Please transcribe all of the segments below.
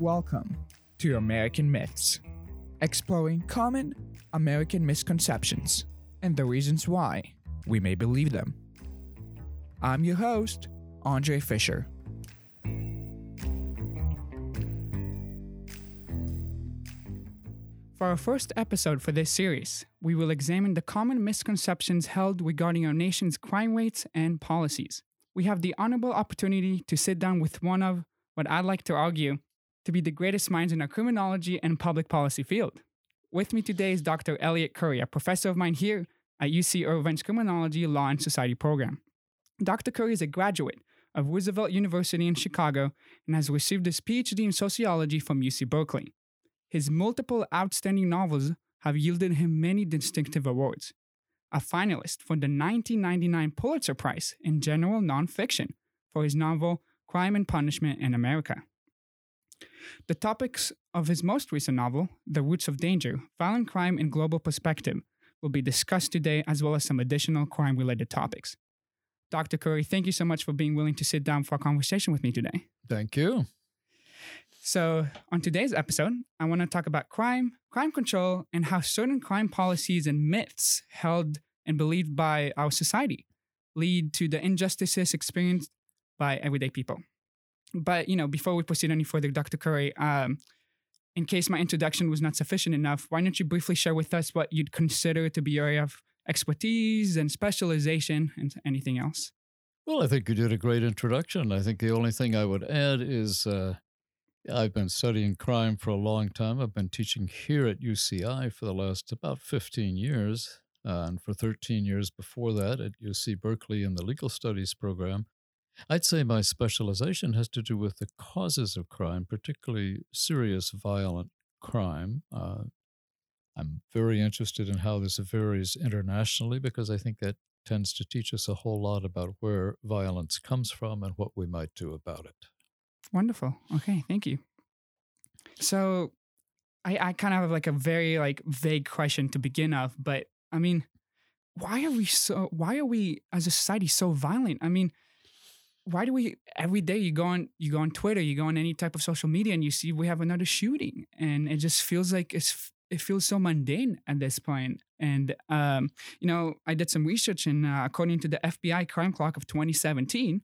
Welcome to American Myths, exploring common American misconceptions and the reasons why we may believe them. I'm your host, Andre Fisher. For our first episode for this series, we will examine the common misconceptions held regarding our nation's crime rates and policies. We have the honorable opportunity to sit down with one of what I'd like to argue to be the greatest minds in our criminology and public policy field. With me today is Dr. Elliott Currie, a professor of mine here at UC Irvine's Criminology Law and Society program. Dr. Currie is a graduate of Roosevelt University in Chicago and has received his PhD in sociology from UC Berkeley. His multiple outstanding novels have yielded him many distinctive awards. A finalist for the 1999 Pulitzer Prize in General Nonfiction for his novel Crime and Punishment in America. The topics of his most recent novel, The Roots of Danger Violent Crime in Global Perspective, will be discussed today, as well as some additional crime related topics. Dr. Currie, thank you so much for being willing to sit down for a conversation with me today. Thank you. So, on today's episode, I want to talk about crime, crime control, and how certain crime policies and myths held and believed by our society lead to the injustices experienced by everyday people. But, you know, before we proceed any further, Dr. Currie, um, in case my introduction was not sufficient enough, why don't you briefly share with us what you'd consider to be your area of expertise and specialization and anything else? Well, I think you did a great introduction. I think the only thing I would add is uh, I've been studying crime for a long time. I've been teaching here at UCI for the last about 15 years, uh, and for 13 years before that at UC Berkeley in the legal studies program. I'd say my specialization has to do with the causes of crime, particularly serious violent crime. Uh, I'm very interested in how this varies internationally because I think that tends to teach us a whole lot about where violence comes from and what we might do about it. Wonderful. Okay, thank you. So, I I kind of have like a very like vague question to begin of, but I mean, why are we so? Why are we as a society so violent? I mean, why do we every day you go on you go on Twitter, you go on any type of social media, and you see we have another shooting, and it just feels like it's it feels so mundane at this point. And um, you know, I did some research, and uh, according to the FBI crime clock of 2017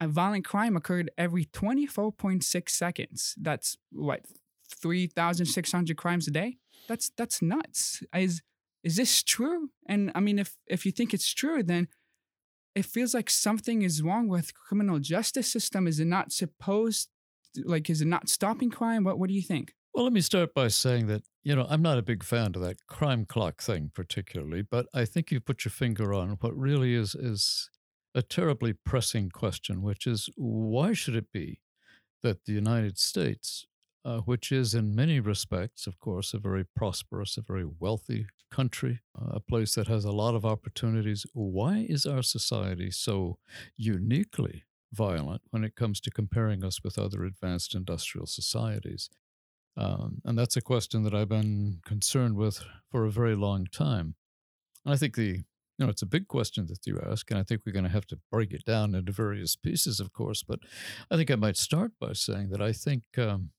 a violent crime occurred every 24.6 seconds. That's what 3,600 crimes a day. That's that's nuts. Is is this true? And I mean, if if you think it's true, then it feels like something is wrong with criminal justice system. Is it not supposed? Like, is it not stopping crime? What What do you think? Well, let me start by saying that, you know, I'm not a big fan of that crime clock thing particularly, but I think you put your finger on what really is is a terribly pressing question, which is why should it be that the United States, uh, which is in many respects, of course, a very prosperous, a very wealthy country, uh, a place that has a lot of opportunities, why is our society so uniquely violent when it comes to comparing us with other advanced industrial societies? Um, and that's a question that I've been concerned with for a very long time. And I think the you know, it's a big question that you ask, and I think we're going to have to break it down into various pieces, of course. But I think I might start by saying that I think um,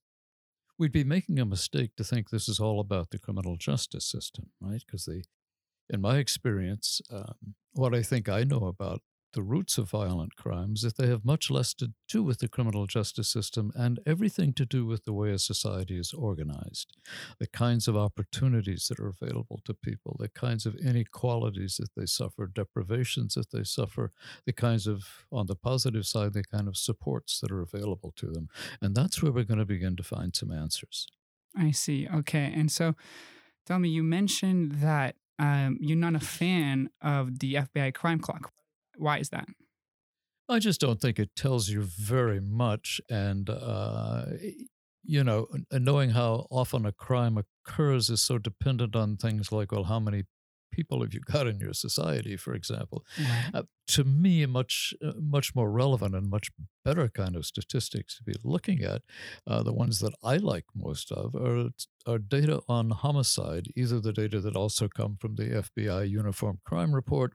we'd be making a mistake to think this is all about the criminal justice system, right? Because in my experience, um, what I think I know about the roots of violent crimes if they have much less to do with the criminal justice system and everything to do with the way a society is organized, the kinds of opportunities that are available to people, the kinds of inequalities that they suffer, deprivations that they suffer, the kinds of, on the positive side, the kind of supports that are available to them. And that's where we're going to begin to find some answers. I see. Okay. And so tell me, you mentioned that um, you're not a fan of the FBI crime clock. Why is that? I just don't think it tells you very much. And, uh, you know, knowing how often a crime occurs is so dependent on things like, well, how many people have you got in your society, for example. Right. Uh, to me, a much uh, much more relevant and much better kind of statistics to be looking at, uh, the ones that I like most of, are, are data on homicide, either the data that also come from the FBI Uniform Crime Report,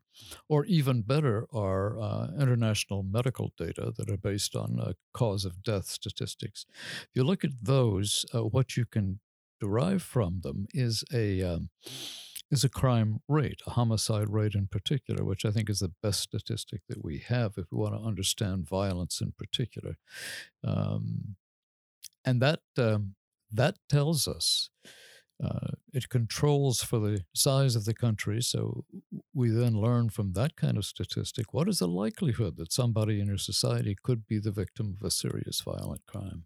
or even better, are uh, international medical data that are based on uh, cause of death statistics. If you look at those, uh, what you can derive from them is a um, is a crime rate, a homicide rate in particular, which I think is the best statistic that we have if we want to understand violence in particular. Um, and that um, that tells us uh, it controls for the size of the country. So we then learn from that kind of statistic what is the likelihood that somebody in your society could be the victim of a serious violent crime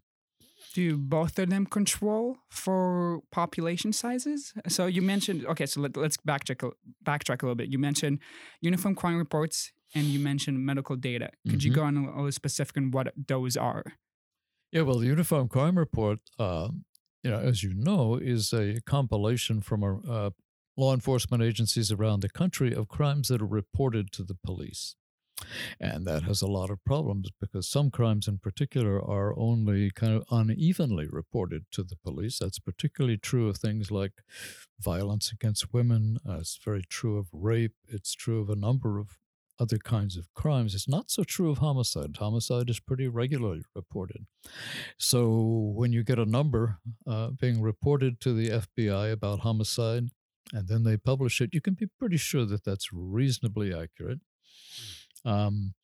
do both of them control for population sizes? So you mentioned okay, so let, us backtrack backtrack a little bit. You mentioned uniform crime reports and you mentioned medical data. Could mm-hmm. you go on a little specific on what those are? Yeah, well, the uniform crime report, uh, you know, as you know, is a compilation from a, uh, law enforcement agencies around the country of crimes that are reported to the police. And that has a lot of problems because some crimes in particular are only kind of unevenly reported to the police. That's particularly true of things like violence against women. Uh, it's very true of rape. It's true of a number of other kinds of crimes. It's not so true of homicide. Homicide is pretty regularly reported. So when you get a number uh, being reported to the FBI about homicide, and then they publish it, you can be pretty sure that that's reasonably accurate. Um,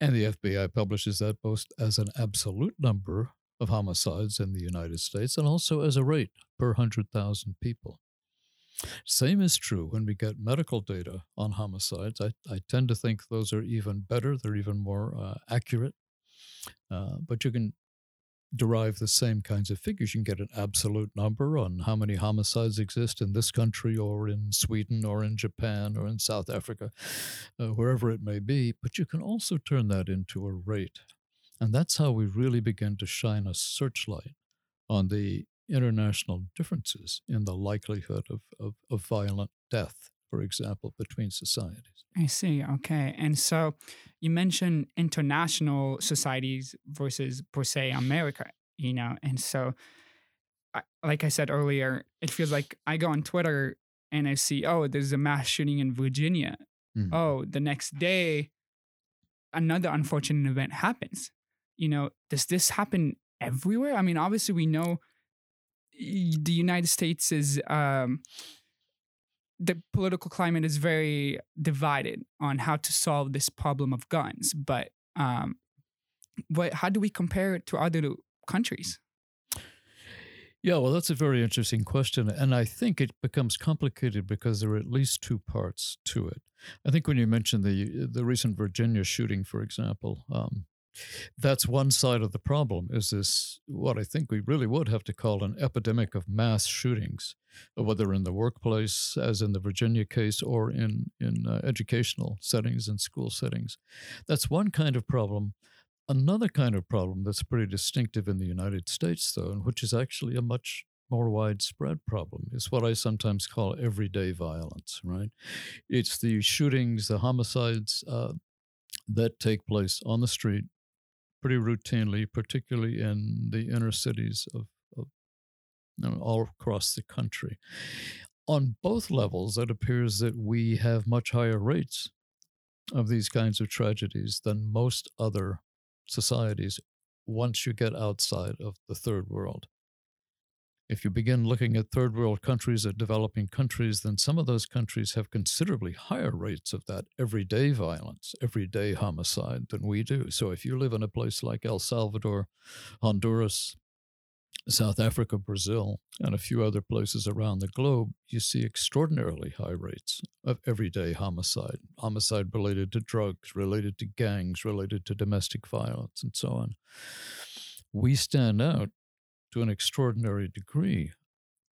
and the FBI publishes that both as an absolute number of homicides in the United States and also as a rate per 100,000 people. Same is true when we get medical data on homicides. I, I tend to think those are even better, they're even more uh, accurate. Uh, but you can derive the same kinds of figures. You can get an absolute number on how many homicides exist in this country or in Sweden or in Japan or in South Africa, uh, wherever it may be, but you can also turn that into a rate. And that's how we really begin to shine a searchlight on the international differences in the likelihood of, of, of violent death, for example, between societies. I see. Okay. And so you mentioned international societies versus per se America, you know, and so I, like I said earlier, it feels like I go on Twitter and I see, oh, there's a mass shooting in Virginia. Mm. Oh, the next day, another unfortunate event happens. You know, does this happen everywhere? I mean, obviously, we know the United States is um, the political climate is very divided on how to solve this problem of guns. But um, what, how do we compare it to other countries? Yeah, well, that's a very interesting question. And I think it becomes complicated because there are at least two parts to it. I think when you mentioned the, the recent Virginia shooting, for example, um, that's one side of the problem is this what i think we really would have to call an epidemic of mass shootings whether in the workplace as in the virginia case or in in uh, educational settings and school settings that's one kind of problem another kind of problem that's pretty distinctive in the united states though and which is actually a much more widespread problem is what I sometimes call everyday violence, right? It's the shootings, the homicides uh, that take place on the street pretty routinely, particularly in the inner cities of, of you know, all across the country. On both levels, it appears that we have much higher rates of these kinds of tragedies than most other societies once you get outside of the third world. If you begin looking at third world countries, at developing countries, then some of those countries have considerably higher rates of that everyday violence, everyday homicide than we do. So if you live in a place like El Salvador, Honduras, South Africa, Brazil, and a few other places around the globe, you see extraordinarily high rates of everyday homicide, homicide related to drugs, related to gangs, related to domestic violence, and so on. We stand out to an extraordinary degree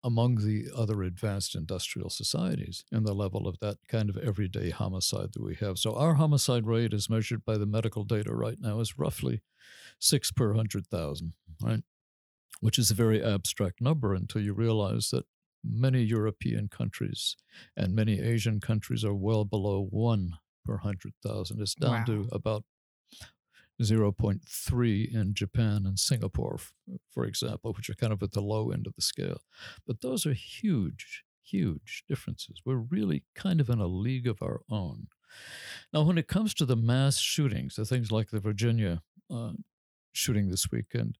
among the other advanced industrial societies in the level of that kind of everyday homicide that we have. So our homicide rate as measured by the medical data right now is roughly six per hundred thousand, right? Which is a very abstract number until you realize that many European countries and many Asian countries are well below one per 100,000. It's down Wow. to about 0.3 in Japan and Singapore, for example, which are kind of at the low end of the scale. But those are huge, huge differences. We're really kind of in a league of our own. Now, when it comes to the mass shootings, the things like the Virginia uh, shooting this weekend,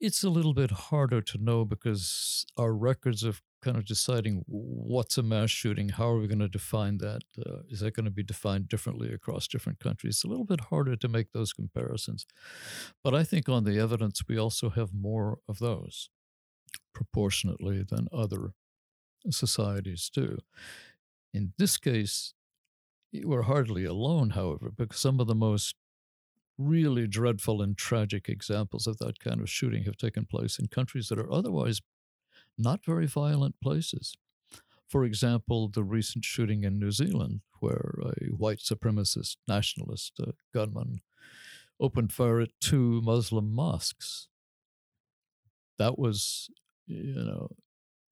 it's a little bit harder to know because our records of kind of deciding what's a mass shooting, how are we going to define that? Uh, is that going to be defined differently across different countries? It's a little bit harder to make those comparisons. But I think on the evidence, we also have more of those proportionately than other societies do. In this case, we're hardly alone, however, because some of the most really dreadful and tragic examples of that kind of shooting have taken place in countries that are otherwise not very violent places. For example, the recent shooting in New Zealand, where a white supremacist nationalist uh, gunman opened fire at two Muslim mosques. That was, you know,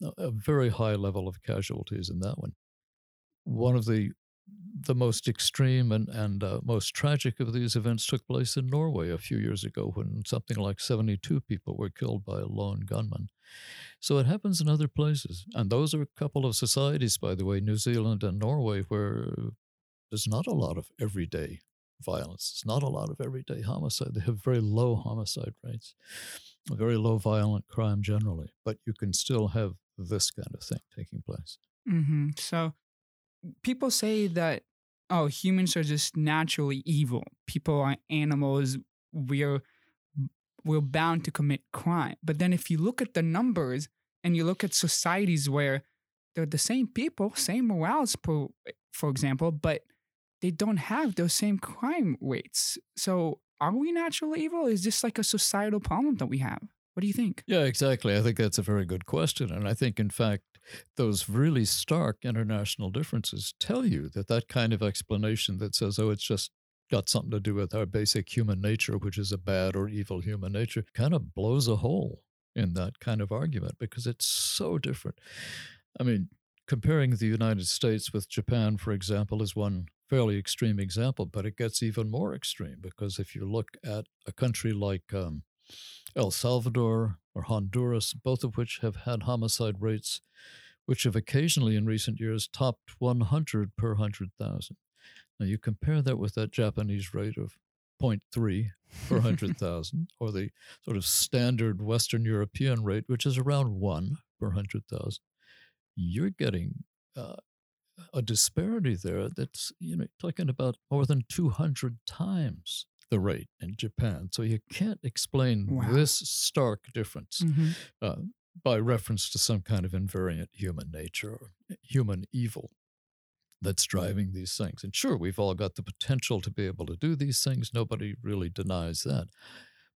a- a very high level of casualties in that one. One of the the most extreme and, and uh, most tragic of these events took place in Norway a few years ago when something like 72 people were killed by a lone gunman. So it happens in other places. And those are a couple of societies, by the way, New Zealand and Norway, where there's not a lot of everyday violence. It's not a lot of everyday homicide. They have very low homicide rates, very low violent crime generally, but you can still have this kind of thing taking place. hmm So people say that oh, humans are just naturally evil. People are animals. We're we're bound to commit crime. But then if you look at the numbers and you look at societies where they're the same people, same morals, for for example, but they don't have those same crime rates. So are we naturally evil? Is this like a societal problem that we have? What do you think? Yeah, exactly. I think that's a very good question. And I think, in fact, those really stark international differences tell you that that kind of explanation that says, oh, it's just got something to do with our basic human nature, which is a bad or evil human nature, kind of blows a hole in that kind of argument because it's so different. I mean, comparing the United States with Japan, for example, is one fairly extreme example, but it gets even more extreme because if you look at a country like um, El Salvador or Honduras, both of which have had homicide rates which have occasionally in recent years topped 100 per 100,000. Now you compare that with that Japanese rate of 0.3 per 100,000, or the sort of standard Western European rate, which is around 1 per 100,000. You're getting uh, a disparity there that's, you know, talking about more than 200 times the rate in Japan. So you can't explain Wow. this stark difference Mhm. uh, by reference to some kind of invariant human nature or human evil that's driving these things. And sure, we've all got the potential to be able to do these things. Nobody really denies that.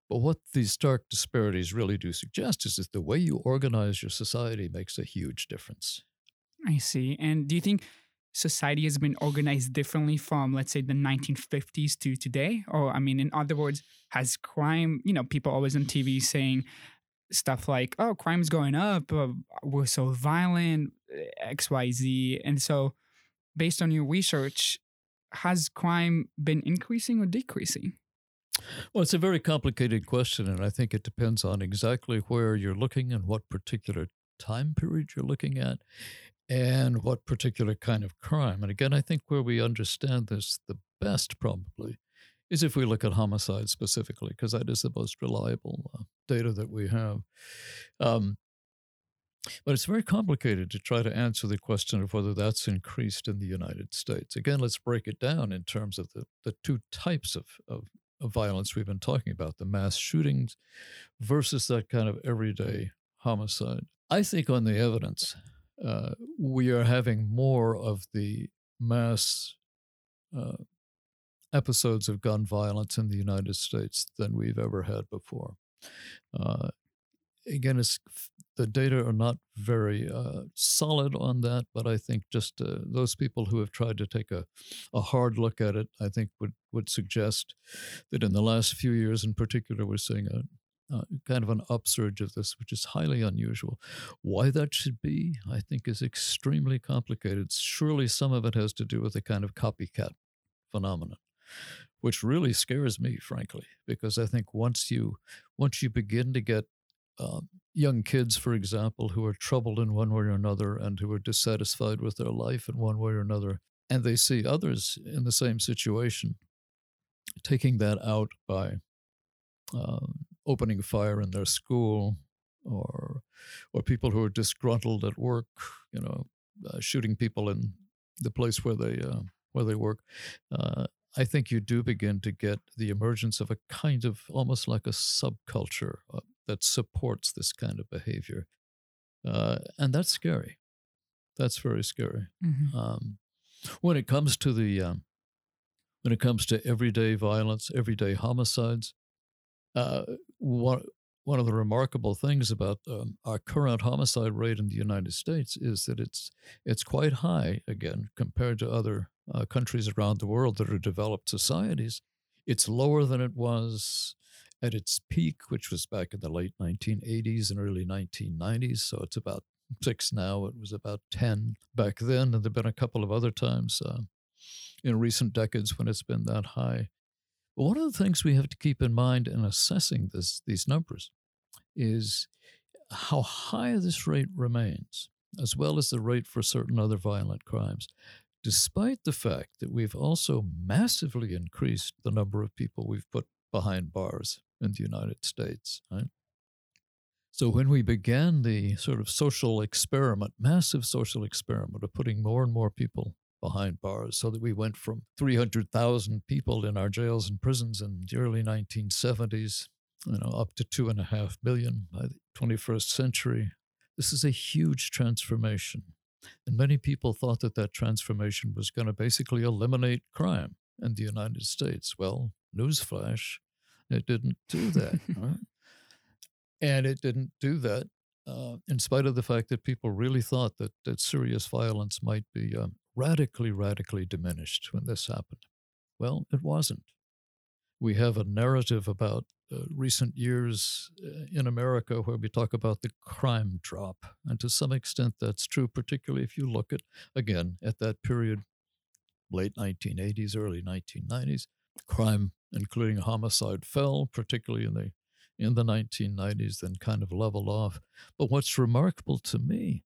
But what these stark disparities really do suggest is that the way you organize your society makes a huge difference. I see. And do you think society has been organized differently from, let's say, the 1950s to today? Or, I mean, in other words, has crime, you know, people always on TV saying stuff like, oh, crime's going up, uh, we're so violent, XYZ. And so, based on your research, has crime been increasing or decreasing? Well, it's a very complicated question, and I think it depends on exactly where you're looking and what particular time period you're looking at and what particular kind of crime. And again, I think where we understand this the best probably is if we look at homicide specifically, because that is the most reliable uh, data that we have. Um, but it's very complicated to try to answer the question of whether that's increased in the United States. Again, let's break it down in terms of the, the two types of, of, of violence we've been talking about the mass shootings versus that kind of everyday homicide. I think on the evidence, uh, we are having more of the mass uh, episodes of gun violence in the United States than we've ever had before. Uh, again, the data are not very uh, solid on that, but I think just uh, those people who have tried to take a, a hard look at it, I think would, would suggest that in the last few years in particular, we're seeing a, uh, kind of an upsurge of this, which is highly unusual. Why that should be, I think, is extremely complicated. Surely some of it has to do with the kind of copycat phenomenon, which really scares me, frankly, because I think once you once you begin to get um, young kids, for example, who are troubled in one way or another and who are dissatisfied with their life in one way or another, and they see others in the same situation, taking that out by um, opening fire in their school or or people who are disgruntled at work, you know, uh, shooting people in the place where they uh, where they work. Uh, I think you do begin to get the emergence of a kind of almost like a subculture uh, that supports this kind of behavior, uh, and that's scary. That's very scary. Mm-hmm. Um, when it comes to the um, when it comes to everyday violence, everyday homicides, uh, one one of the remarkable things about um, our current homicide rate in the United States is that it's it's quite high again compared to other uh, countries around the world that are developed societies. It's lower than it was at its peak, which was back in the late 1980s and early 1990s. So it's about six now. It was about 10 back then. And there have been a couple of other times uh, in recent decades when it's been that high. But one of the things we have to keep in mind in assessing this, these numbers is how high this rate remains, as well as the rate for certain other violent crimes, despite the fact that we've also massively increased the number of people we've put behind bars in the United States. Right? So when we began the sort of social experiment, massive social experiment of putting more and more people behind bars, so that we went from 300,000 people in our jails and prisons in the early 1970s, you know, up to two and a half million by the 21st century. This is a huge transformation. And many people thought that that transformation was going to basically eliminate crime in the United States. Well, newsflash, it didn't do that. right? And it didn't do that uh, in spite of the fact that people really thought that, that serious violence might be um, radically, radically diminished when this happened. Well, it wasn't. We have a narrative about uh, recent years uh, in America where we talk about the crime drop. And to some extent, that's true, particularly if you look at, again, at that period, late 1980s, early 1990s. Crime, including homicide, fell, particularly in the in the 1990s, then kind of leveled off. But what's remarkable to me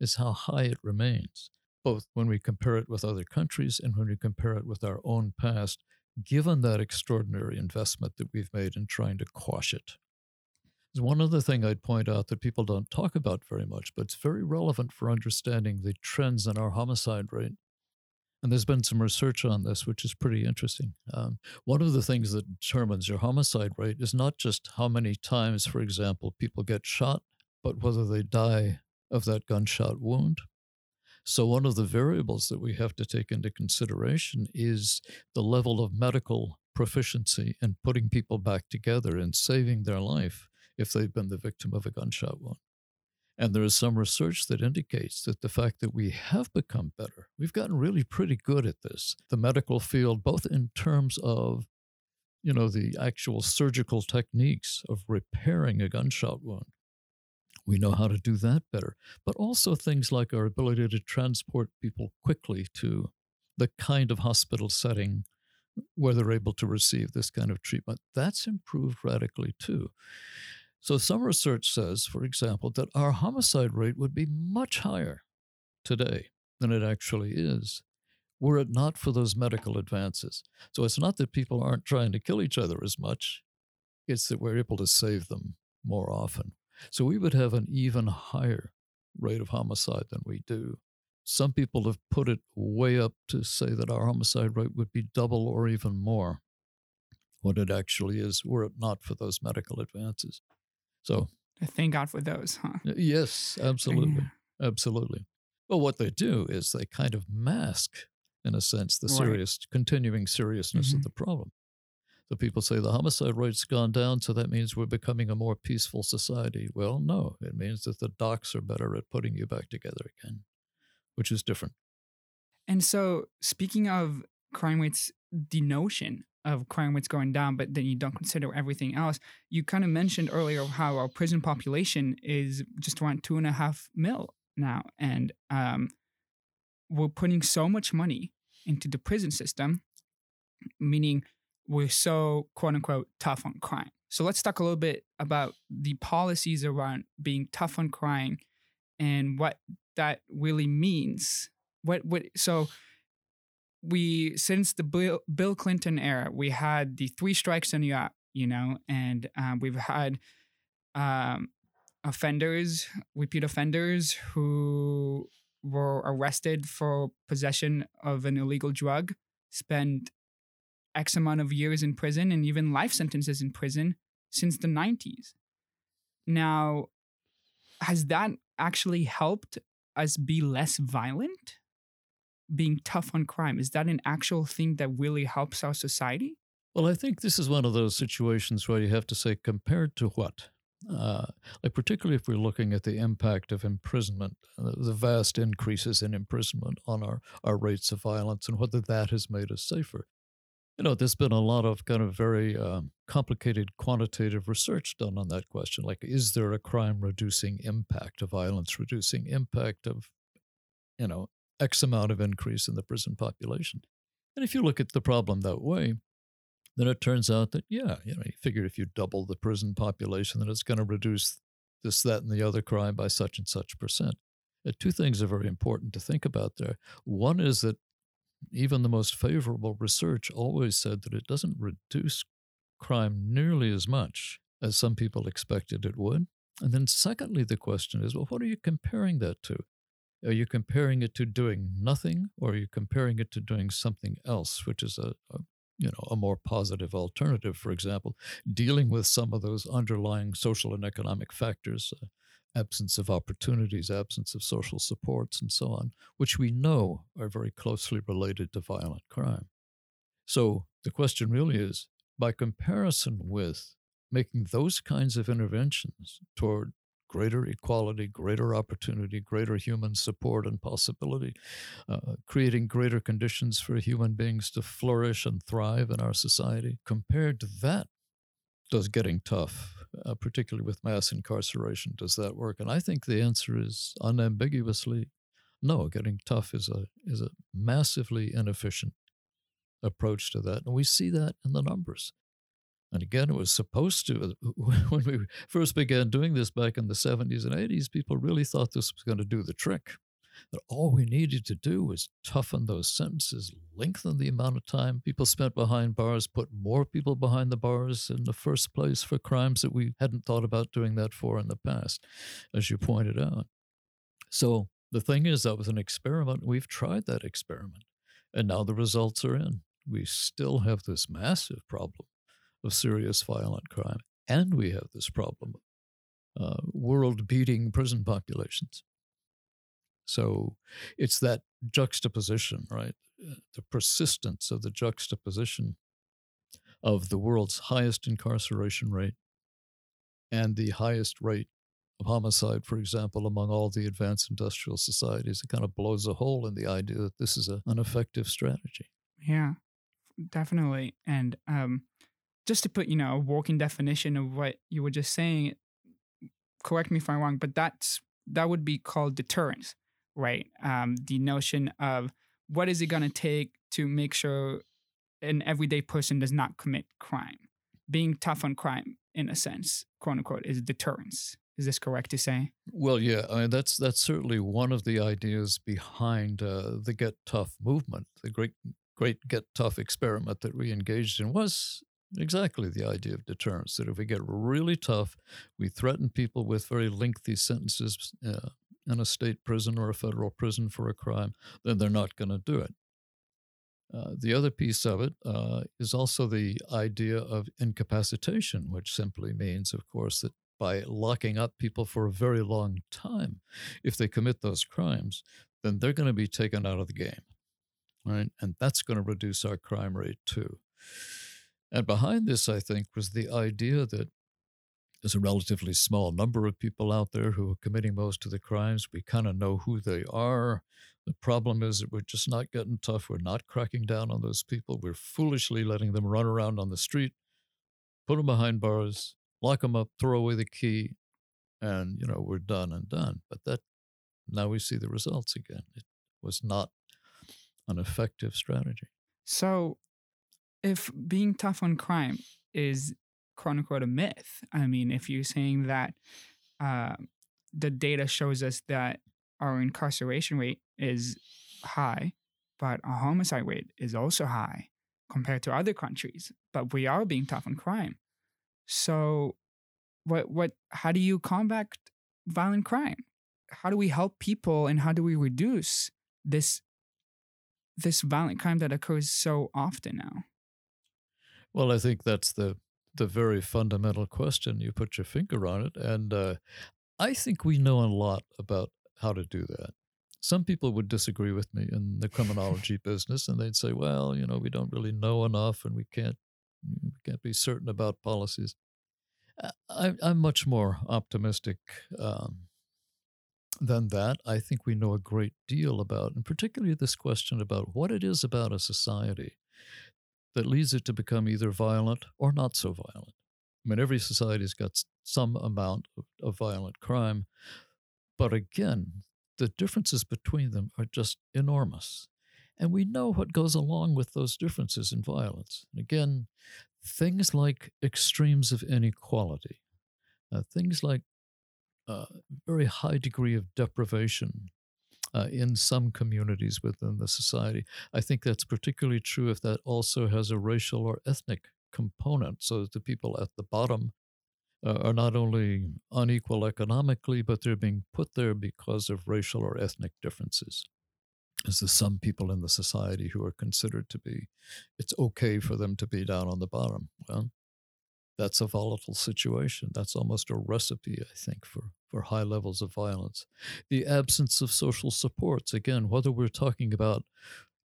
is how high it remains both when we compare it with other countries and when we compare it with our own past, given that extraordinary investment that we've made in trying to quash it. There's one other thing I'd point out that people don't talk about very much, but it's very relevant for understanding the trends in our homicide rate. And there's been some research on this, which is pretty interesting. Um, one of the things that determines your homicide rate is not just how many times, for example, people get shot, but whether they die of that gunshot wound. So, one of the variables that we have to take into consideration is the level of medical proficiency in putting people back together and saving their life if they've been the victim of a gunshot wound. And there is some research that indicates that the fact that we have become better, we've gotten really pretty good at this. The medical field, both in terms of you know, the actual surgical techniques of repairing a gunshot wound, we know how to do that better. But also things like our ability to transport people quickly to the kind of hospital setting where they're able to receive this kind of treatment. That's improved radically too. So, some research says, for example, that our homicide rate would be much higher today than it actually is were it not for those medical advances. So, it's not that people aren't trying to kill each other as much, it's that we're able to save them more often. So we would have an even higher rate of homicide than we do. Some people have put it way up to say that our homicide rate would be double or even more what it actually is, were it not for those medical advances. So, thank God for those, huh? Yes, absolutely. Yeah. Absolutely. Well, what they do is they kind of mask, in a sense, the serious, right. continuing seriousness mm-hmm. of the problem. So people say the homicide rate's gone down, so that means we're becoming a more peaceful society. Well, no, it means that the docs are better at putting you back together again, which is different. And so, speaking of crime rates the notion of crime rates going down, but then you don't consider everything else. You kind of mentioned earlier how our prison population is just around two and a half mil now, and um, we're putting so much money into the prison system, meaning we're so quote unquote tough on crime. So let's talk a little bit about the policies around being tough on crime and what that really means. What what so we since the Bill, Bill Clinton era, we had the three strikes and you're out, you know, and um, we've had um, offenders, repeat offenders who were arrested for possession of an illegal drug, spend X amount of years in prison and even life sentences in prison since the 90s. Now, has that actually helped us be less violent? Being tough on crime, is that an actual thing that really helps our society? Well, I think this is one of those situations where you have to say, compared to what? Uh, like particularly if we're looking at the impact of imprisonment, the vast increases in imprisonment on our, our rates of violence, and whether that has made us safer. You know, there's been a lot of kind of very um, complicated quantitative research done on that question. Like, is there a crime reducing impact, a violence reducing impact of, you know, X amount of increase in the prison population? And if you look at the problem that way, then it turns out that, yeah, you know, you figure if you double the prison population, then it's going to reduce this, that, and the other crime by such and such percent. Uh, two things are very important to think about there. One is that even the most favorable research always said that it doesn't reduce crime nearly as much as some people expected it would. And then, secondly, the question is well, what are you comparing that to? Are you comparing it to doing nothing, or are you comparing it to doing something else, which is a, a you know a more positive alternative? For example, dealing with some of those underlying social and economic factors, uh, absence of opportunities, absence of social supports, and so on, which we know are very closely related to violent crime. So the question really is by comparison with making those kinds of interventions toward greater equality, greater opportunity, greater human support and possibility, uh, creating greater conditions for human beings to flourish and thrive in our society. Compared to that, does getting tough uh, particularly with mass incarceration. Does that work? And I think the answer is unambiguously no. Getting tough is a is a massively inefficient approach to that, and we see that in the numbers. And again, it was supposed to. When we first began doing this back in the 70s and 80s, people really thought this was going to do the trick that all we needed to do was toughen those sentences, lengthen the amount of time people spent behind bars, put more people behind the bars in the first place for crimes that we hadn't thought about doing that for in the past, as you pointed out. So the thing is, that was an experiment. We've tried that experiment, and now the results are in. We still have this massive problem of serious violent crime, and we have this problem uh, world beating prison populations. So it's that juxtaposition, right? Uh, the persistence of the juxtaposition of the world's highest incarceration rate and the highest rate of homicide, for example, among all the advanced industrial societies. It kind of blows a hole in the idea that this is a, an effective strategy. Yeah, definitely. And um, just to put, you know, a walking definition of what you were just saying, correct me if I'm wrong, but that's that would be called deterrence right? Um, the notion of what is it going to take to make sure an everyday person does not commit crime. Being tough on crime, in a sense, quote unquote, is deterrence. Is this correct to say? Well, yeah, I mean, that's that's certainly one of the ideas behind uh, the Get Tough movement. The great great Get Tough experiment that we engaged in was exactly the idea of deterrence. That if we get really tough, we threaten people with very lengthy sentences, uh, in a state prison or a federal prison for a crime, then they're not going to do it. Uh, the other piece of it uh, is also the idea of incapacitation, which simply means, of course, that by locking up people for a very long time, if they commit those crimes, then they're going to be taken out of the game. Right? And that's going to reduce our crime rate too. And behind this, I think, was the idea that there's a relatively small number of people out there who are committing most of the crimes. We kind of know who they are. The problem is that we're just not getting tough. We're not cracking down on those people. We're foolishly letting them run around on the street, put them behind bars, lock them up, throw away the key, and you know we're done and done. But that now we see the results again. It was not an effective strategy. So, if being tough on crime is quote unquote a myth, I mean, if you're saying that uh, the data shows us that our incarceration rate is high, but our homicide rate is also high compared to other countries, but we are being tough on crime. So, what what how do you combat violent crime? How do we help people and how do we reduce this this violent crime that occurs so often now? Well, I think that's the the very fundamental question. You put your finger on it, and uh, I think we know a lot about how to do that. Some people would disagree with me in the criminology business, and they'd say, "Well, you know, we don't really know enough, and we can't we can't be certain about policies." I, am much more optimistic um, than that. I think we know a great deal about, and particularly this question about what it is about a society that leads it to become either violent or not so violent. I mean, every society's got some amount of, violent crime, but again, the differences between them are just enormous. And we know what goes along with those differences in violence. Again, things like extremes of inequality, uh, things like uh, very high degree of deprivation uh, in some communities within the society. I think that's particularly true if that also has a racial or ethnic component, so that the people at the bottom uh, are not only unequal economically, but they're being put there because of racial or ethnic differences. As there's some people in the society who are considered to be, it's okay for them to be down on the bottom. Well, that's a volatile situation. That's almost a recipe, I think, for, for high levels of violence. The absence of social supports, again, whether we're talking about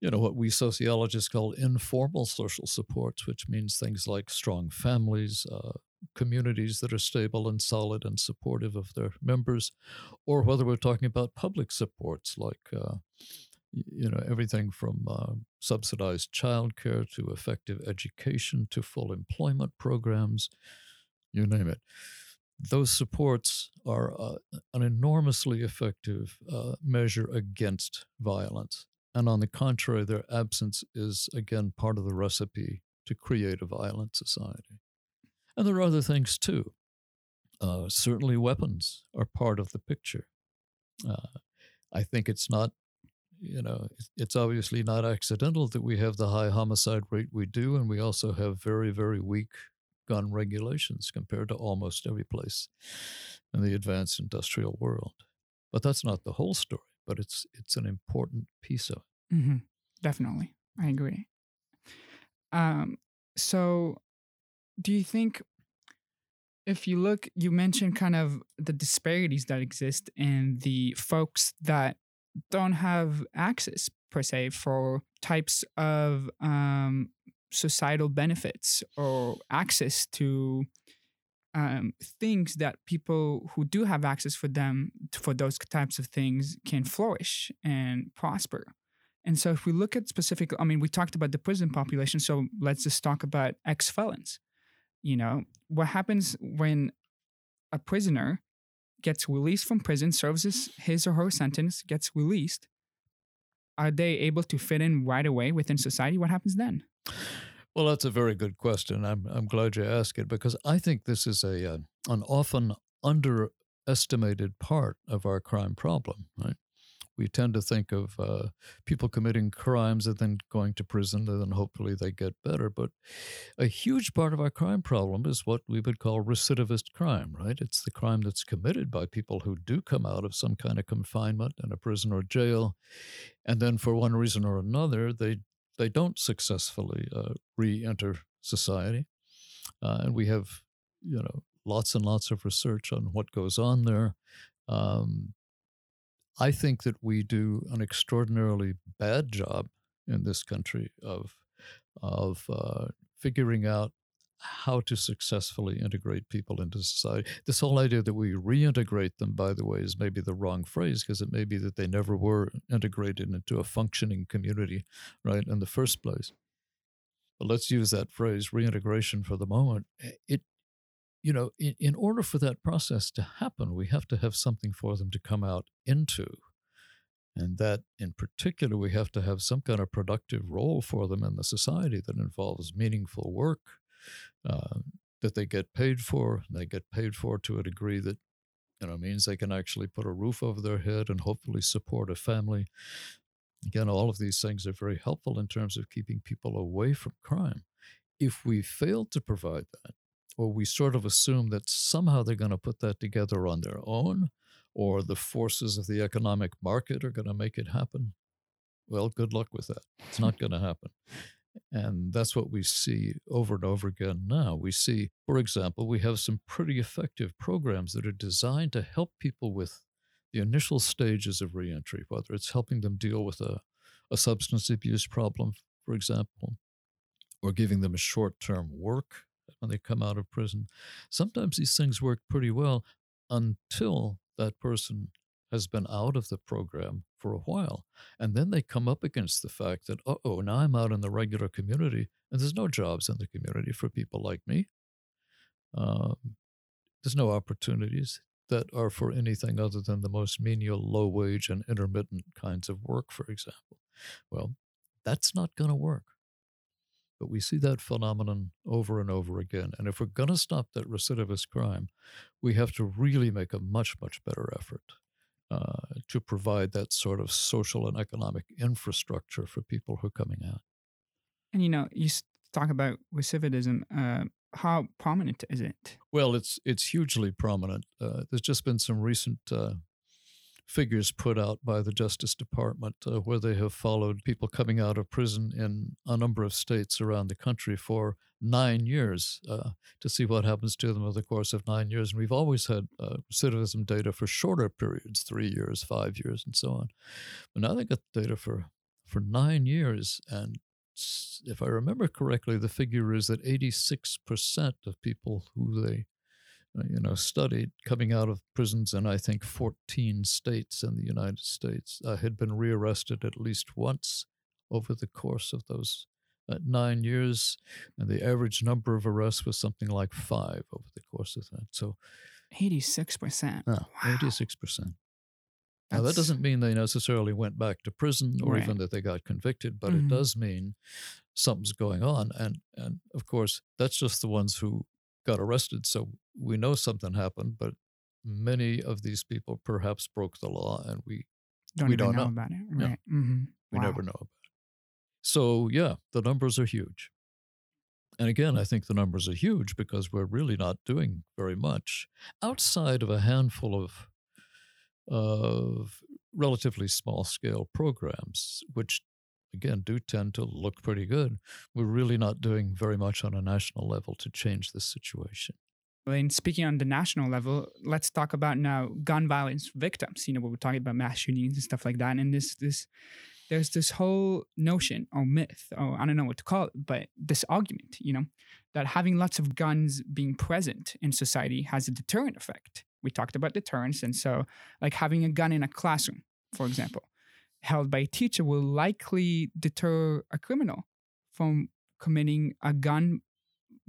you know what we sociologists call informal social supports, which means things like strong families, uh, communities that are stable and solid and supportive of their members, or whether we're talking about public supports like uh, you know everything from uh, subsidized childcare to effective education to full employment programs, you name it. Those supports are uh, an enormously effective uh, measure against violence. And on the contrary, their absence is again part of the recipe to create a violent society. And there are other things too. Uh, certainly, weapons are part of the picture. Uh, I think it's not you know, it's obviously not accidental that we have the high homicide rate we do, and we also have very, very weak gun regulations compared to almost every place in the advanced industrial world. But that's not the whole story, but it's it's an important piece of it. Mm-hmm. Definitely, I agree. Um, so, do you think if you look, you mentioned kind of the disparities that exist in the folks that don't have access per se for types of um, societal benefits or access to um, things that people who do have access for them for those types of things can flourish and prosper. And so, if we look at specific, I mean, we talked about the prison population, so let's just talk about ex felons. You know, what happens when a prisoner gets released from prison, serves his, his or her sentence, gets released, are they able to fit in right away within society? What happens then? Well, that's a very good question. I'm I'm glad you asked it because I think this is a uh, an often underestimated part of our crime problem. Right? We tend to think of uh, people committing crimes and then going to prison and then hopefully they get better. But a huge part of our crime problem is what we would call recidivist crime, right? It's the crime that's committed by people who do come out of some kind of confinement in a prison or jail. And then for one reason or another, they, they don't successfully uh, re enter society. Uh, and we have, you know, lots and lots of research on what goes on there. Um, I think that we do an extraordinarily bad job in this country of of uh, figuring out how to successfully integrate people into society. This whole idea that we reintegrate them, by the way, is maybe the wrong phrase because it may be that they never were integrated into a functioning community, right, in the first place. But let's use that phrase, reintegration, for the moment. It, you know, in, in order for that process to happen, we have to have something for them to come out into. And that, in particular, we have to have some kind of productive role for them in the society that involves meaningful work uh, that they get paid for. They get paid for to a degree that you know means they can actually put a roof over their head and hopefully support a family. Again, all of these things are very helpful in terms of keeping people away from crime. If we fail to provide that, or we sort of assume that somehow they're going to put that together on their own, or the forces of the economic market are going to make it happen, well, good luck with that. It's not going to happen. And that's what we see over and over again now. We see, for example, we have some pretty effective programs that are designed to help people with the initial stages of reentry, whether it's helping them deal with a, a substance abuse problem, for example, or giving them a short term work when they come out of prison. Sometimes these things work pretty well until that person has been out of the program for a while. And then they come up against the fact that, oh, now I'm out in the regular community and there's no jobs in the community for people like me. Um, there's no opportunities that are for anything other than the most menial, low wage, and intermittent kinds of work, for example. Well, that's not going to work. But we see that phenomenon over and over again. And if we're going to stop that recidivist crime, we have to really make a much, much better effort uh, to provide that sort of social and economic infrastructure for people who are coming out. And you know, you talk about recidivism. Uh, how prominent is it? Well, it's it's hugely prominent. Uh, there's just been some recent uh, figures put out by the Justice Department uh, where they have followed people coming out of prison in a number of states around the country for nine years uh, to see what happens to them over the course of nine years. And we've always had uh, recidivism data for shorter periods, three years, five years, and so on. But now they got data for, for nine years. And if I remember correctly, the figure is that 86% of people who they you know, studied coming out of prisons in I think 14 states in the United States, uh, had been rearrested at least once over the course of those uh, nine years, and the average number of arrests was something like five over the course of that. So, 86 percent. Wow. 86 percent. Now that doesn't mean they necessarily went back to prison or right. even that they got convicted, but mm-hmm. it does mean something's going on. And and of course, that's just the ones who got arrested. So we know something happened, but many of these people perhaps broke the law and we don't we don't know. know. about it. Right. Mm-hmm. We wow. never know about it. So yeah, the numbers are huge. And again, I think the numbers are huge because we're really not doing very much outside of a handful of of relatively small scale programs, which again, do tend to look pretty good. We're really not doing very much on a national level to change this situation. And speaking on the national level, let's talk about now gun violence victims. You know, we're talking about mass shootings and stuff like that. And this, this, there's this whole notion or myth, or I don't know what to call it, but this argument, you know, that having lots of guns being present in society has a deterrent effect. We talked about deterrence. And so, like having a gun in a classroom, for example, held by a teacher will likely deter a criminal from committing a gun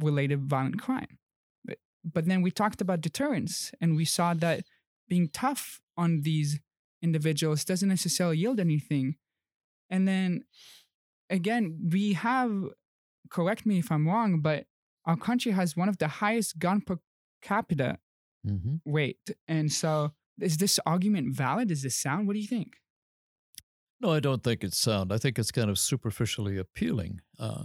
related violent crime. But, but then we talked about deterrence and we saw that being tough on these individuals doesn't necessarily yield anything. And then again, we have, correct me if I'm wrong, but our country has one of the highest gun per capita mm-hmm. rate. And so is this argument valid? Is this sound? What do you think? No, I don't think it's sound. I think it's kind of superficially appealing uh,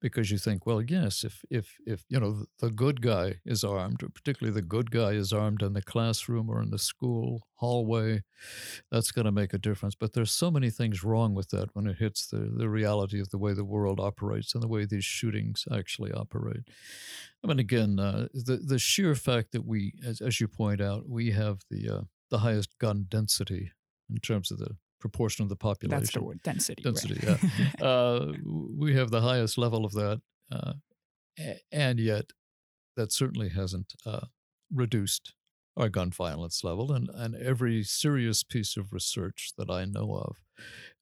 because you think, well, yes, if if if you know the good guy is armed, particularly the good guy is armed in the classroom or in the school hallway, that's going to make a difference. But there's so many things wrong with that when it hits the the reality of the way the world operates and the way these shootings actually operate. I mean, again, uh, the the sheer fact that we, as, as you point out, we have the uh, the highest gun density in terms of the proportion of the population. That's the word density. Density, right? yeah. uh, we have the highest level of that. Uh, and yet that certainly hasn't uh, reduced our gun violence level. And, and every serious piece of research that I know of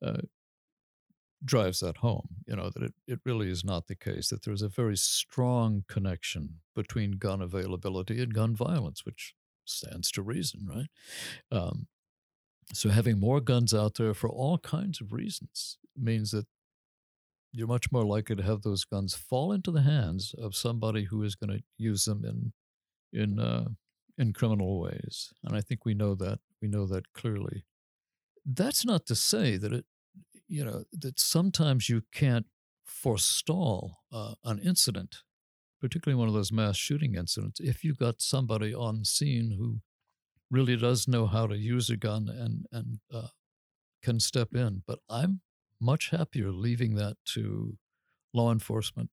uh, drives that home, you know, that it, it really is not the case, that there's a very strong connection between gun availability and gun violence, which stands to reason, right? Um, so having more guns out there for all kinds of reasons means that you're much more likely to have those guns fall into the hands of somebody who is going to use them in in uh, in criminal ways. And I think we know that we know that clearly. That's not to say that it you know that sometimes you can't forestall uh, an incident, particularly one of those mass shooting incidents, if you've got somebody on scene who really does know how to use a gun and and uh, can step in. But I'm much happier leaving that to law enforcement.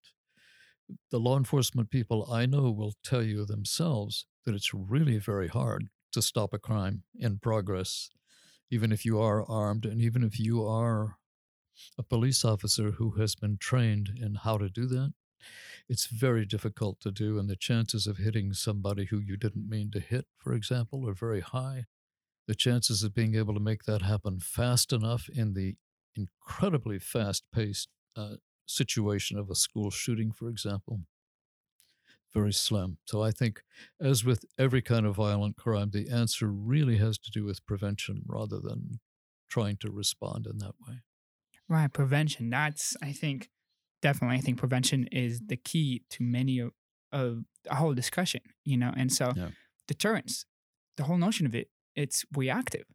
The law enforcement people I know will tell you themselves that it's really very hard to stop a crime in progress, even if you are armed and even if you are a police officer who has been trained in how to do that. It's very difficult to do, and the chances of hitting somebody who you didn't mean to hit, for example, are very high. The chances of being able to make that happen fast enough in the incredibly fast paced uh, situation of a school shooting, for example, very slim. So I think, as with every kind of violent crime, the answer really has to do with prevention rather than trying to respond in that way. Right, prevention. That's I think definitely I think prevention is the key to many of, of the whole discussion, you know. And so yeah. deterrence, the whole notion of it, it's reactive.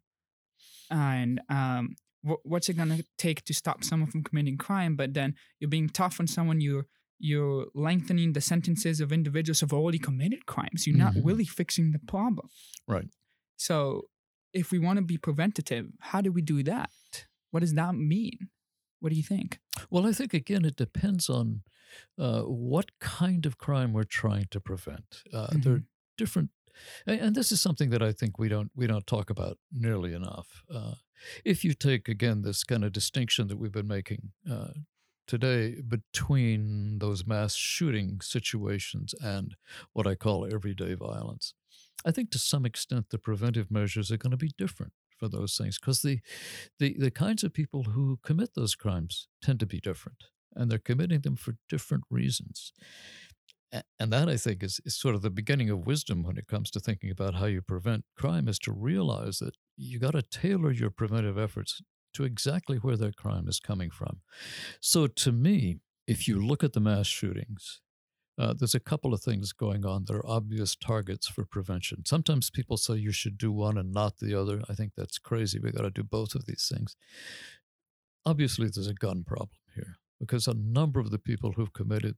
And um what's it going to take to stop someone from committing crime but then you're being tough on someone you're you're lengthening the sentences of individuals who've already committed crimes you're mm-hmm. not really fixing the problem right so if we want to be preventative how do we do that what does that mean what do you think well i think again it depends on uh, what kind of crime we're trying to prevent uh, mm-hmm. there are different and this is something that I think we don't we don't talk about nearly enough. Uh, if you take again this kind of distinction that we've been making uh, today between those mass shooting situations and what I call everyday violence, I think to some extent the preventive measures are going to be different for those things because the, the the kinds of people who commit those crimes tend to be different and they're committing them for different reasons and that I think is, is sort of the beginning of wisdom when it comes to thinking about how you prevent crime is to realize that you got to tailor your preventive efforts to exactly where that crime is coming from. So to me, if you look at the mass shootings, uh, there's a couple of things going on that are obvious targets for prevention. Sometimes people say you should do one and not the other. I think that's crazy. We got to do both of these things. Obviously, there's a gun problem here because a number of the people who've committed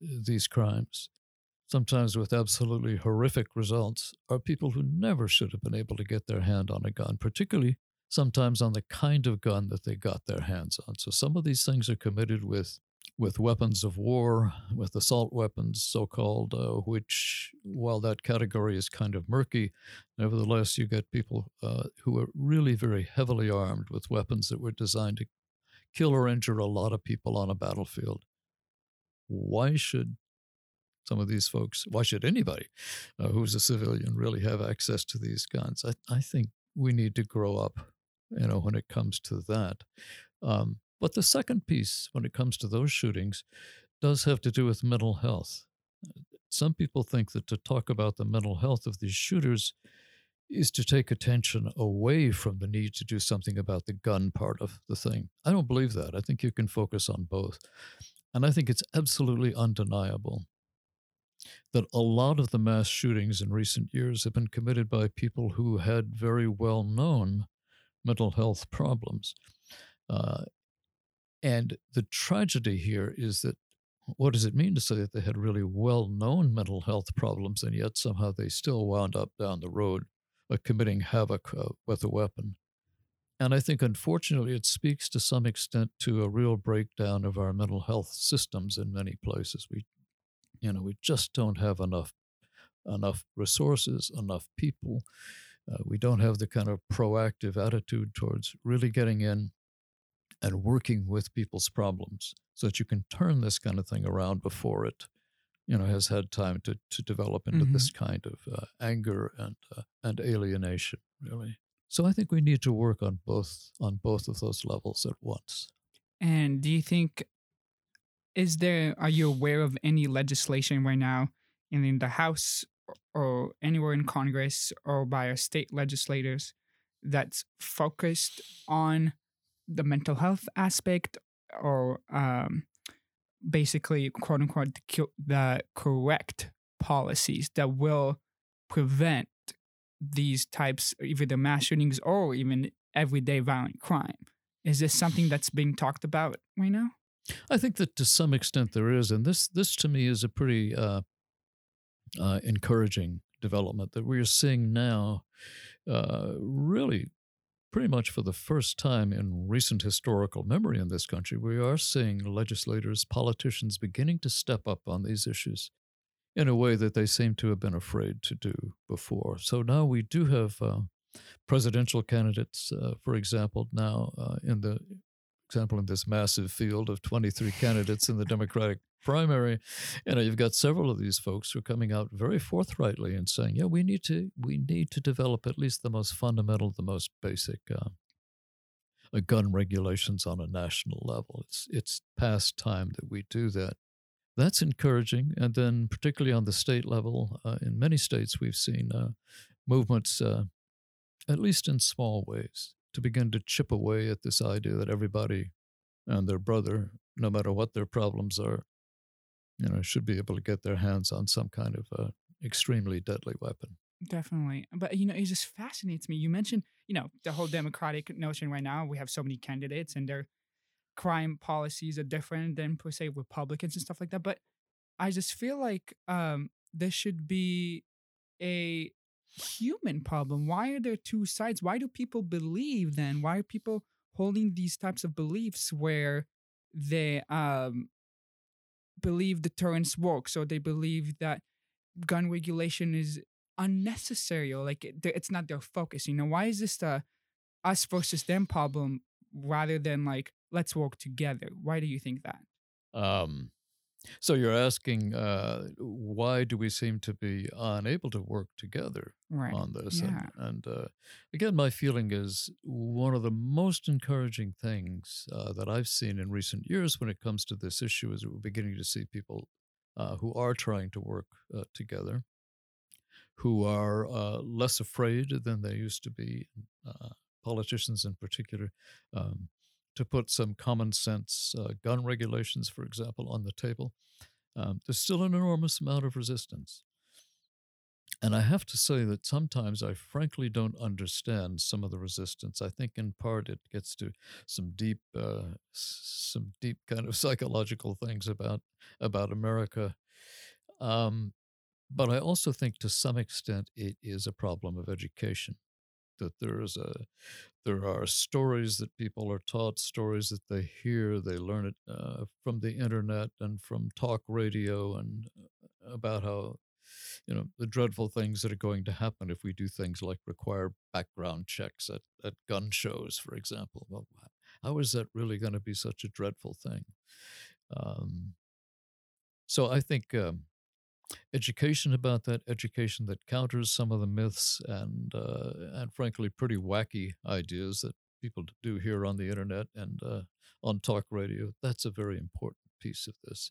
these crimes, sometimes with absolutely horrific results, are people who never should have been able to get their hand on a gun, particularly sometimes on the kind of gun that they got their hands on. So some of these things are committed with with weapons of war, with assault weapons, so called, uh, which, while that category is kind of murky, nevertheless, you get people uh, who are really very heavily armed with weapons that were designed to kill or injure a lot of people on a battlefield why should some of these folks, why should anybody uh, who's a civilian really have access to these guns? I, I think we need to grow up, you know, when it comes to that. Um, but the second piece, when it comes to those shootings, does have to do with mental health. Some people think that to talk about the mental health of these shooters is to take attention away from the need to do something about the gun part of the thing. I don't believe that. I think you can focus on both. And I think it's absolutely undeniable that a lot of the mass shootings in recent years have been committed by people who had very well known mental health problems. Uh, and the tragedy here is that what does it mean to say that they had really well known mental health problems and yet somehow they still wound up down the road uh, committing havoc uh, with a weapon? And I think, unfortunately, it speaks to some extent to a real breakdown of our mental health systems in many places. We, you know, we just don't have enough enough resources, enough people. Uh, we don't have the kind of proactive attitude towards really getting in and working with people's problems so that you can turn this kind of thing around before it you know, has had time to, to develop into Mhm. this kind of uh, anger and uh, and alienation, really. So I think we need to work on both on both of those levels at once. And do you think is there are you aware of any legislation right now in, in the House or anywhere in Congress or by our state legislators that's focused on the mental health aspect or um, basically quote unquote the, the correct policies that will prevent these types either the mass shootings or even everyday violent crime is this something that's being talked about right now I think that to some extent there is, and this this to me is a pretty uh, uh, encouraging development that we are seeing now. Uh, really, pretty much for the first time in recent historical memory in this country, we are seeing legislators, politicians beginning to step up on these issues in a way that they seem to have been afraid to do before. So now we do have uh, presidential candidates, uh, for example, now uh, in the example in this massive field of 23 candidates in the Democratic primary, you know, you've got several of these folks who are coming out very forthrightly and saying, "Yeah, we need to we need to develop at least the most fundamental, the most basic." Uh, uh, gun regulations on a national level. It's it's past time that we do that. That's encouraging, and then particularly on the state level, uh, in many states we've seen uh, movements, uh, at least in small ways, to begin to chip away at this idea that everybody and their brother, no matter what their problems are, you know, should be able to get their hands on some kind of uh, extremely deadly weapon. Definitely. But, you know, it just fascinates me. You mentioned, you know, the whole democratic notion right now. We have so many candidates and their crime policies are different than, per se, Republicans and stuff like that. But I just feel like um, this should be a human problem. Why are there two sides? Why do people believe then? Why are people holding these types of beliefs where they um, believe deterrence works or they believe that gun regulation is unnecessary or like it, it's not their focus you know why is this the us versus them problem rather than like let's work together why do you think that Um, so you're asking uh, why do we seem to be unable to work together right on this? Yeah. And, and uh, again, my feeling is one of the most encouraging things uh, that I've seen in recent years when it comes to this issue is we're beginning to see people uh, who are trying to work uh, together, who are uh, less afraid than they used to be, uh, politicians in particular. Um, to put some common sense uh, gun regulations, for example, on the table, um, there's still an enormous amount of resistance. And I have to say that sometimes I frankly don't understand some of the resistance. I think in part it gets to some deep, uh, some deep kind of psychological things about about America. Um, but I also think to some extent it is a problem of education. That there is a there are stories that people are taught, stories that they hear, they learn it uh, from the internet and from talk radio, and uh, about how, you know, the dreadful things that are going to happen if we do things like require background checks at, at gun shows, for example. Well, how is that really going to be such a dreadful thing? Um, so I think um, education about that, education that counters some of the myths and uh, and frankly pretty wacky ideas that people do here on the internet and uh, on talk radio. That's a very important piece of this.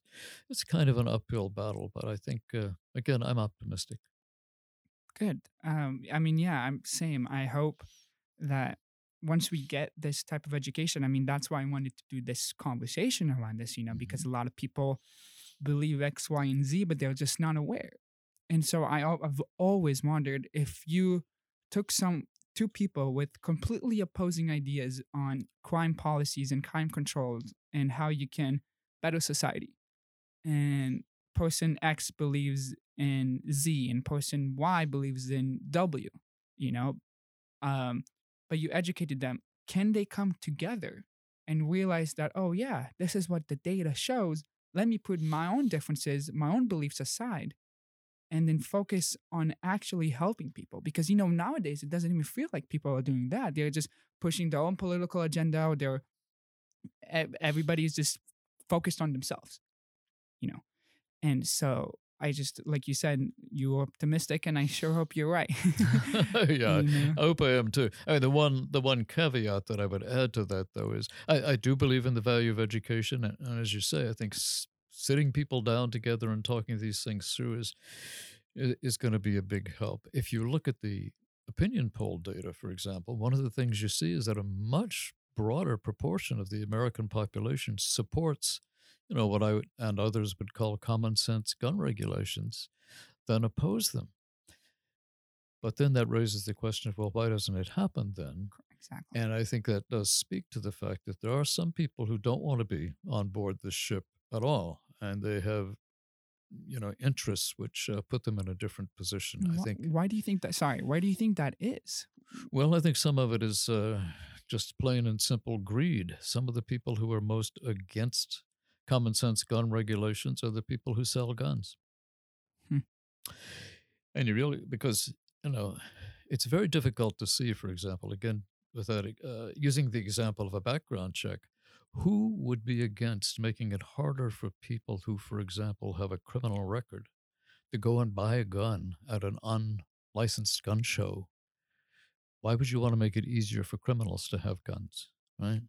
It's kind of an uphill battle, but I think uh, again I'm optimistic. good um i mean yeah i'm same i hope that once we get this type of education i mean that's why i wanted to do this conversation around this you know because a lot of people believe x y and z but they're just not aware and so I, i've always wondered if you took some two people with completely opposing ideas on crime policies and crime controls and how you can better society and person X believes in Z and person Y believes in W, you know, um, but you educated them. Can they come together and realize that, oh, yeah, this is what the data shows? Let me put my own differences, my own beliefs aside, and then focus on actually helping people. Because, you know, nowadays it doesn't even feel like people are doing that. They're just pushing their own political agenda or they're, ev- everybody's just focused on themselves, you know. And so I just, like you said, you're optimistic, and I sure hope you're right. yeah, You know? I hope I am too. I mean, the one the one caveat that I would add to that though is I, I do believe in the value of education, and, and as you say, I think s- sitting people down together and talking these things through is is going to be a big help. If you look at the opinion poll data, for example, one of the things you see is that a much broader proportion of the American population supports, you know, what I would, and others would call common sense gun regulations, then oppose them. But then that raises the question of, well, why doesn't it happen then? exactly. And I think that does speak to the fact that there are some people who don't want to be on board this ship at all, and they have, you know, interests which uh, put them in a different position. I think. Why do you think that? Sorry, why do you think that is? Well, I think some of it is uh, just plain and simple greed. Some of the people who are most against common sense gun regulations are the people who sell guns. Hmm. And you really, because, you know, it's very difficult to see, for example, again, without uh, using the example of a background check, who would be against making it harder for people who, for example, have a criminal record to go and buy a gun at an unlicensed gun show why would you want to make it easier for criminals to have guns, right?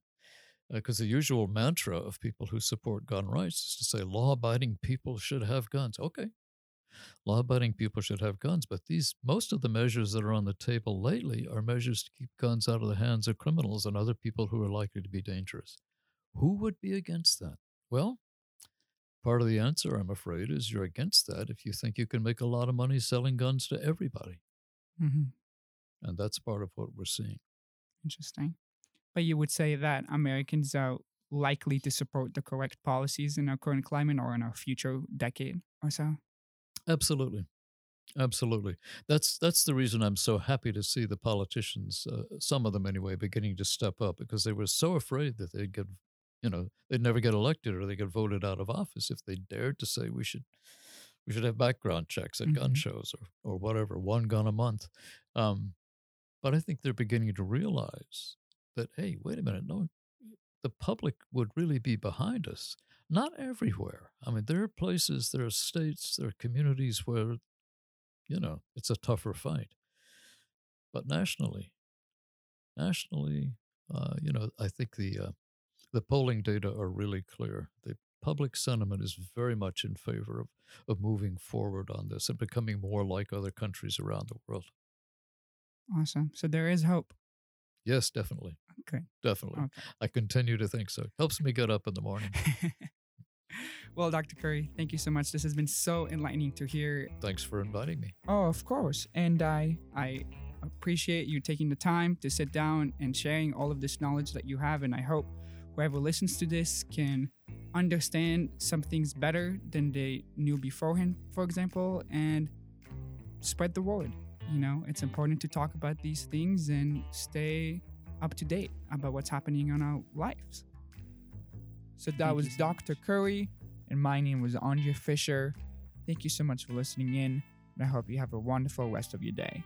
Because the usual mantra of people who support gun rights is to say law abiding people should have guns. Okay. Law abiding people should have guns, but these most of the measures that are on the table lately are measures to keep guns out of the hands of criminals and other people who are likely to be dangerous. Who would be against that? Well, part of the answer, I'm afraid, is you're against that if you think you can make a lot of money selling guns to everybody. hmm And that's part of what we're seeing. Interesting. But you would say that Americans are likely to support the correct policies in our current climate or in our future decade or so. Absolutely. Absolutely. That's that's the reason I'm so happy to see the politicians, uh, some of them anyway, beginning to step up because they were so afraid that they'd get, you know, they'd never get elected or they get voted out of office if they dared to say we should we should have background checks at gun Mhm. shows or or whatever, one gun a month. Um, but I think they're beginning to realize that hey, wait a minute, no, the public would really be behind us. Not everywhere. I mean, there are places, there are states, there are communities where, you know, it's a tougher fight. But nationally, nationally, uh, you know, I think the uh, the polling data are really clear. The public sentiment is very much in favor of, of moving forward on this and becoming more like other countries around the world. Awesome. So there is hope. Yes, definitely. Okay. Definitely. Okay. I continue to think so. Helps me get up in the morning. well, Dr. Currie, thank you so much. This has been so enlightening to hear. Thanks for inviting me. Oh, of course. And I I appreciate you taking the time to sit down and sharing all of this knowledge that you have. And I hope whoever listens to this can understand some things better than they knew beforehand, for example, and spread the word. You know, it's important to talk about these things and stay up to date about what's happening in our lives. so that Thank was so Dr. Currie, and my name was Andre Fisher. Thank you so much for listening in, and I hope you have a wonderful rest of your day.